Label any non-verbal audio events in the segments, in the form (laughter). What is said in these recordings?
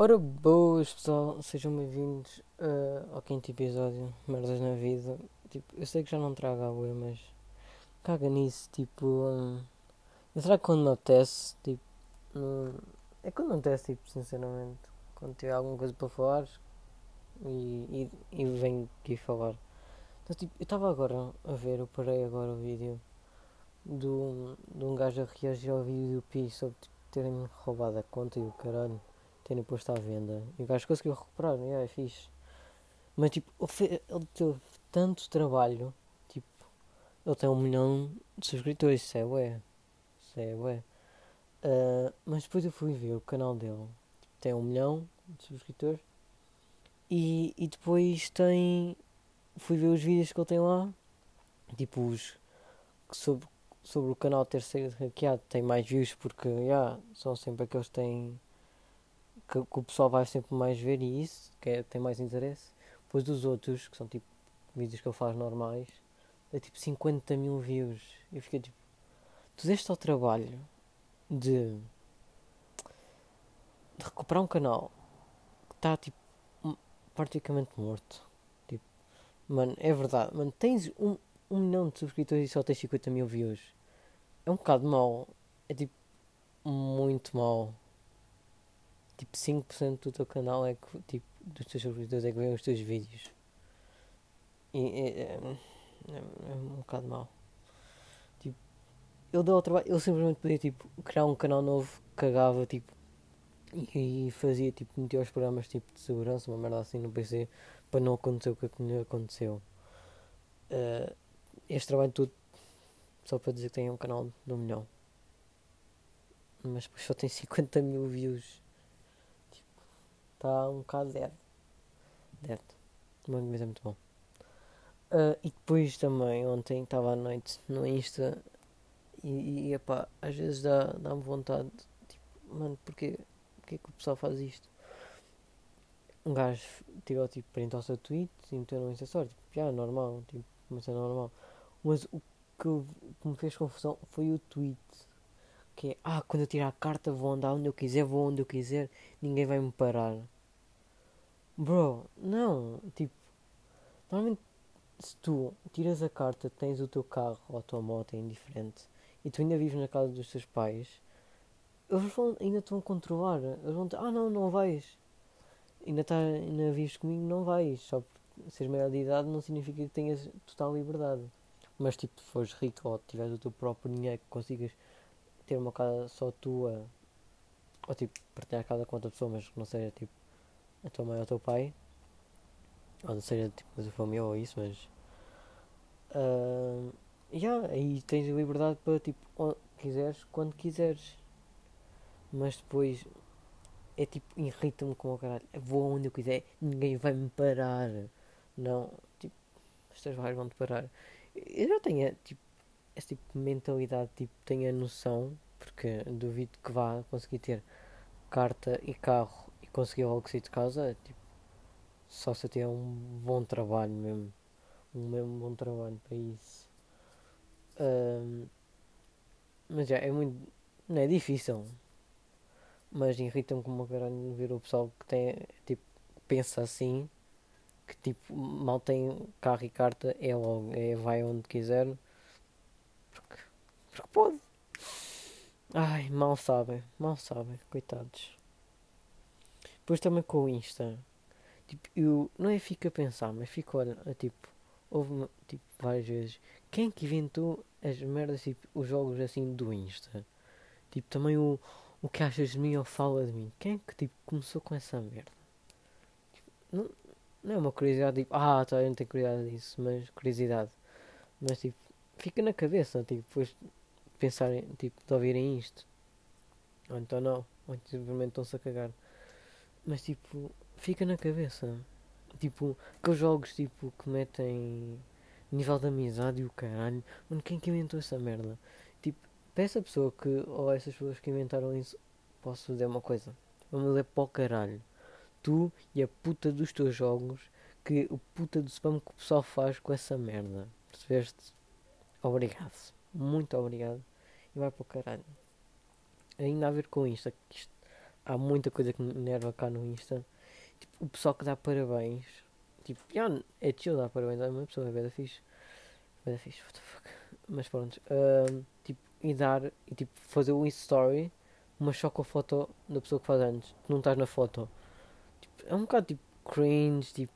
Ora boas pessoal, sejam bem-vindos uh, ao quinto episódio Merdas na Vida. Tipo, eu sei que já não trago água, mas caga nisso, tipo. Um, que quando acontece, tipo. Um, é quando acontece, tipo, sinceramente. Quando tiver alguma coisa para falar e, e, e venho aqui falar. Então, tipo, eu estava agora a ver, eu parei agora o vídeo do, de um gajo a reagir ao vídeo do Pi sobre tipo, terem roubado a conta e o caralho terem posto à venda. E o gajo conseguiu recuperar, é, é fixe. Mas tipo, ele teve tanto trabalho, tipo, ele tem um milhão de subscritores, isso é ué. Isso é ué. Uh, mas depois eu fui ver o canal dele, tipo, tem um milhão de subscritores. E, e depois tem. Fui ver os vídeos que ele tem lá, tipo os sobre, sobre o canal ter sido hackeado, tem mais views porque yeah, são sempre aqueles que têm que, que, o pessoal vai sempre mais ver e isso, que é, tem mais interesse. Depois dos outros, que são tipo vídeos que ele faz normais, é tipo 50 mil views. Eu fiquei tipo, tu deste ao trabalho de, de recuperar um canal que está tipo praticamente morto. Tipo, mano, é verdade, mano, tens um, um milhão de subscritores e só tens 50 mil views. É um bocado mau. É tipo muito mau tipo 5% do teu canal é que, tipo, dos teus subscritores é que veem os teus vídeos. E é, é, é, um bocado mau. Tipo, ele deu ao trabalho, ele simplesmente podia tipo, criar um canal novo, cagava tipo e, e fazia tipo, metia os programas tipo de segurança, uma merda assim no PC para não acontecer o que aconteceu. Uh, este trabalho todo só para dizer que tem um canal de um milhão. Mas depois só tem 50 mil views Está um bocado dead. Dead. Mas é muito bom. Uh, e depois também, ontem estava à noite no Insta e, e epá, às vezes dá, dá-me vontade, tipo, mano, porque, porque que o pessoal faz isto? Um gajo tirou tipo print ao seu tweet e meteu no Story, tipo, já, normal, tipo, mas é normal. Mas o que, o que me fez confusão foi o tweet que é, ah, quando eu tirar a carta vou andar onde eu quiser, vou onde eu quiser, ninguém vai me parar. Bro, não, tipo, normalmente se tu tiras a carta, tens o teu carro ou a tua moto, é indiferente, e tu ainda vives na casa dos teus pais, eles vão, ainda te vão controlar, eles vão dizer, ah não, não vais, ainda, tá, ainda vives comigo, não vais, só por seres maior de idade não significa que tenhas total liberdade. Mas tipo, se fores rico ou tiveres o teu próprio dinheiro que consigas ter uma casa só tua, ou tipo, partilhar casa com outra pessoa, mas que não seja tipo a tua mãe ou o teu pai, ou não seja tipo a tua família ou isso, mas. Uh, yeah, aí tens liberdade para tipo, onde quiseres, quando quiseres. Mas depois é tipo, irrita-me com o caralho. vou onde eu quiser, ninguém vai me parar. Não, tipo, os teus vão te parar. Eu já tenho tipo esse tipo de mentalidade tipo, tenha noção, porque duvido que vá conseguir ter carta e carro e conseguir logo sair de casa, tipo, só se tiver um bom trabalho mesmo. Um mesmo bom trabalho para isso. Um, mas já é muito. Não é difícil. Mas irrita-me como caralho ver o pessoal que tem tipo pensa assim que tipo mal tem carro e carta é logo, é vai onde quiser porque, porque pode. Ai, mal sabem, mal sabem, coitados. Depois também com o Insta. Tipo, eu não é fico a pensar, mas fico a, tipo, houve tipo, várias vezes. Quem que inventou as merdas, tipo, os jogos assim do Insta? Tipo, também o, o que achas de mim ou fala de mim. Quem é que tipo, começou com essa merda? Tipo, não, não é uma curiosidade, tipo, ah, tá, eu não tenho curiosidade disso, mas curiosidade. Mas tipo, fica na cabeça, tipo, depois de pensarem, tipo, de ouvirem isto. Ou então não, ou então simplesmente estão-se a cagar. Mas tipo, fica na cabeça. Tipo, aqueles jogos tipo que metem nível de amizade e o caralho. Mano, quem que inventou essa merda? Tipo, para essa pessoa que, ou essas pessoas que inventaram isso, posso dizer uma coisa. Vamos ler para o caralho. Tu e a puta dos teus jogos, que o puta do spam que o pessoal faz com essa merda. Percebeste? Obrigado. Muito obrigado. E vai para o caralho. Ainda a ver com isto, isto há muita coisa que me enerva cá no Insta. Tipo, o pessoal que dá parabéns. Tipo, é chill dar parabéns a uma pessoa, é bem fixe. Bem fixe, what the fuck. Mas pronto. ahm, tipo, e dar, e tipo, fazer o Insta Story, mas só com a foto da pessoa que faz anos. Tu não estás na foto. Tipo, é um bocado tipo cringe, tipo.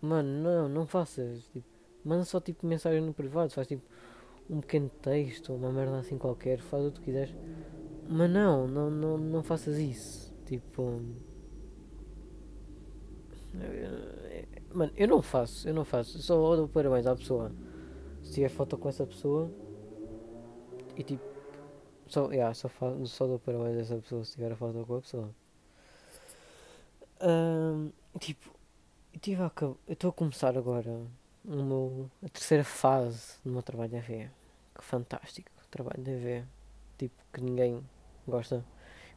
Mano, não, não faças. Tipo, manda só tipo mensagem no privado, faz tipo um pequeno texto, uma merda assim qualquer, faz o que tu quiseres. Mas não, não, não, não faças isso. Tipo. eh, Mano, eu não faço, eu não faço. Eu só dou parabéns à pessoa. Se tiver foto com essa pessoa e tipo. Só, yeah, só, fa só dou parabéns a essa pessoa se tiver a foto com a pessoa. Ahm, tipo, eu estou a começar agora meu, a terceira fase do meu trabalho de AV. Que fantástico, trabalho de AV. Tipo, que ninguém gosta.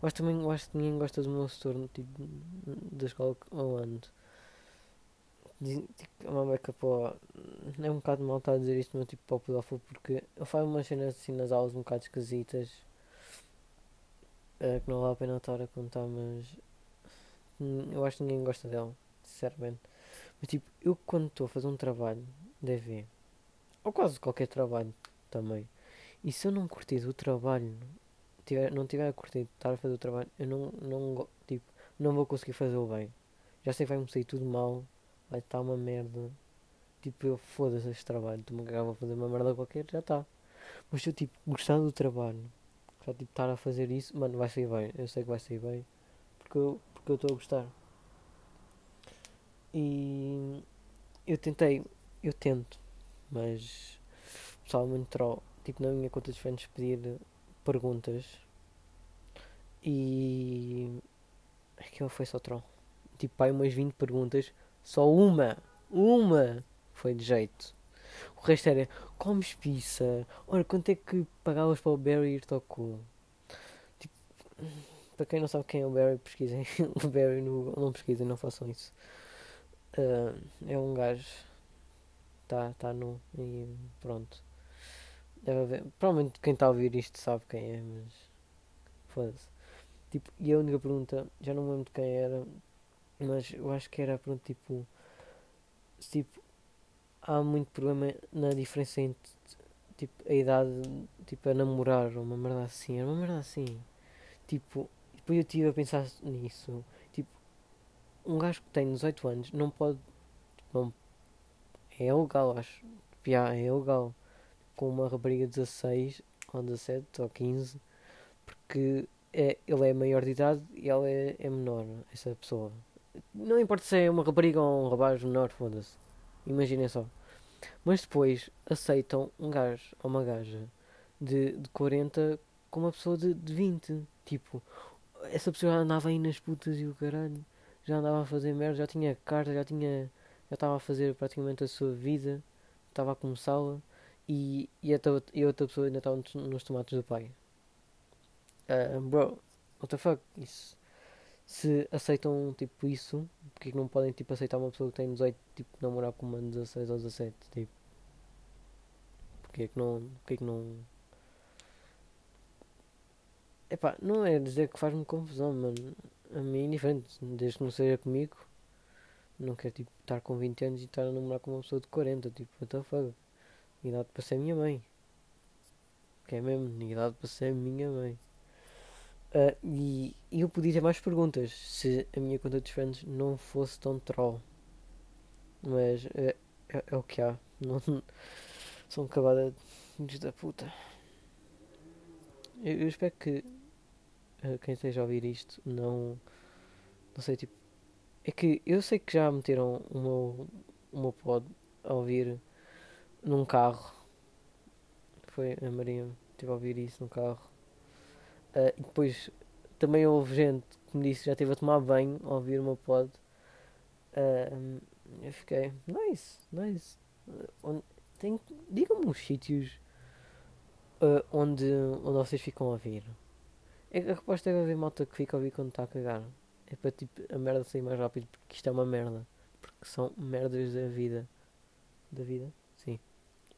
Eu acho também eu acho que ninguém gosta do meu setor tipo, da escola eu ando. Tipo, é uma beca o- É um bocado mal estar a dizer isto, mas tipo para o pedófilo porque ele faz umas cenas assim nas aulas um bocado esquisitas. eh, que não vale a pena estar a contar, mas hum, eu acho que ninguém gosta dele, sinceramente. Mas tipo, eu quando estou a fazer um trabalho de EV, ou quase qualquer trabalho também, e se eu não curtir do trabalho, tiver, não tiver a curtir estar a fazer o trabalho, eu não, não, tipo, não vou conseguir fazê-lo bem. Já sei que vai-me sair tudo mal, vai estar uma merda. Tipo, eu foda-se este trabalho, estou-me a cagar, vou fazer uma merda qualquer, já está. Mas se eu tipo gostar do trabalho, já tipo estar a fazer isso, mano, vai sair bem. Eu sei que vai sair bem, porque eu porque eu estou a gostar. E eu tentei, eu tento, mas o pessoal me entrou, tipo na minha conta dos fãs pedir perguntas e aquilo foi só troll. Tipo, pai, umas 20 perguntas, só uma, uma foi de jeito. O resto era comes pizza, ora quanto é que pagavas para o Barry ir? Tipo, para quem não sabe quem é o Barry, pesquisem (laughs) o Barry no Google, não pesquisem, não façam isso. Ah, é um gajo, tá, tá nu e pronto. Deve haver, provavelmente quem está a ouvir isto sabe quem é, mas foda-se. Tipo, e a única pergunta, já não me lembro de quem era, mas eu acho que era pergunta tipo, tipo, há muito problema na diferença entre tipo, a idade, tipo, a namorar uma merda assim, era uma merda assim. Tipo, depois eu estive a pensar nisso. Um gajo que tem 18 anos não pode. Não, é ilegal, acho. Já, é ilegal. Com uma rapariga de 16 ou 17 ou 15, porque é, ele é maior de idade e ela é, é menor, essa pessoa. Não importa se é uma rapariga ou um rapaz menor, foda-se. Imaginem só. Mas depois aceitam um gajo ou uma gaja de, de 40 com uma pessoa de, de 20. Tipo, essa pessoa andava aí nas putas e o caralho. Já andava a fazer merda, já tinha carta, já tinha. Já estava a fazer praticamente a sua vida. Estava a começá-la. E, e, a, e a outra pessoa ainda estava nos, tomates do pai. Ah, bro, what the fuck? Isso. Se aceitam tipo isso, porque é que não podem tipo aceitar uma pessoa que tem 18 tipo namorar com uma de 16 ou 17? Tipo, porque é que não. Porque é que não. Epá, não é dizer que faz-me confusão, mano. A mim é indiferente, desde que não seja comigo. Não quero tipo estar com 20 anos e estar a namorar com uma pessoa de 40, tipo, what the fuck? Idade para ser minha mãe. Que é mesmo, idade para ser minha mãe. Ah, e, eu podia ter mais perguntas se a minha conta de friends não fosse tão troll. Mas é, é, é o que há. Não, são de da puta. Eu, eu espero que quem esteja a ouvir isto não. Não sei, tipo. É que eu sei que já meteram o meu, o meu pod a ouvir num carro. Foi a Maria esteve a ouvir isso no carro. Ah, e depois também houve gente que me disse que já esteve a tomar banho a ouvir o meu pod. Ah, eu fiquei, nice, nice. Tem- Digam-me os sítios ah, onde, onde vocês ficam a ouvir. É a resposta deve haver malta que fica a ouvir quando está a cagar. É para tipo a merda sair mais rápido porque isto é uma merda. Porque são merdas da vida. Da vida? Sim.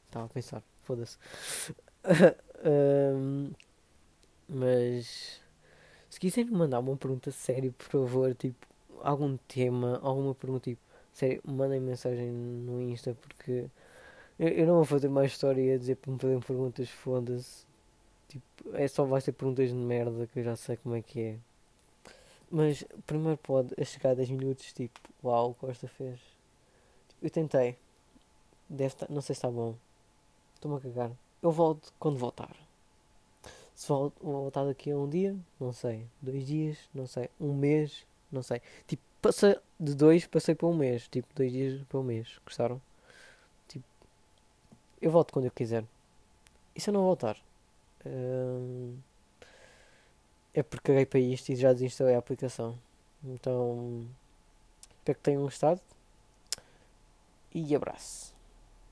Estava a pensar. Foda-se. (laughs) Ahm, mas Se quiserem mandar uma pergunta séria, por favor, tipo, algum tema, alguma pergunta, tipo, sério, mandem mensagem no Insta porque eu, eu não vou fazer mais história a dizer para me fazerem perguntas, foda-se. Tipo, é só vai ser perguntas de merda que eu já sei como é que é. Mas primeiro pode a chegar a 10 minutos, tipo, uau, Costa fez. Tipo, eu tentei. Deve estar, não sei se está bom. Estou-me a cagar. Eu volto quando voltar. Se volto, vou voltar daqui a um dia, não sei. Dois dias, não sei. Um mês, não sei. Tipo, passei de dois, passei para um mês. Tipo, dois dias para um mês. Gostaram? Tipo, eu volto quando eu quiser. E se eu não voltar? É porque caguei para isto e já desinstalei a aplicação. Então, espero que tenham gostado. E abraço.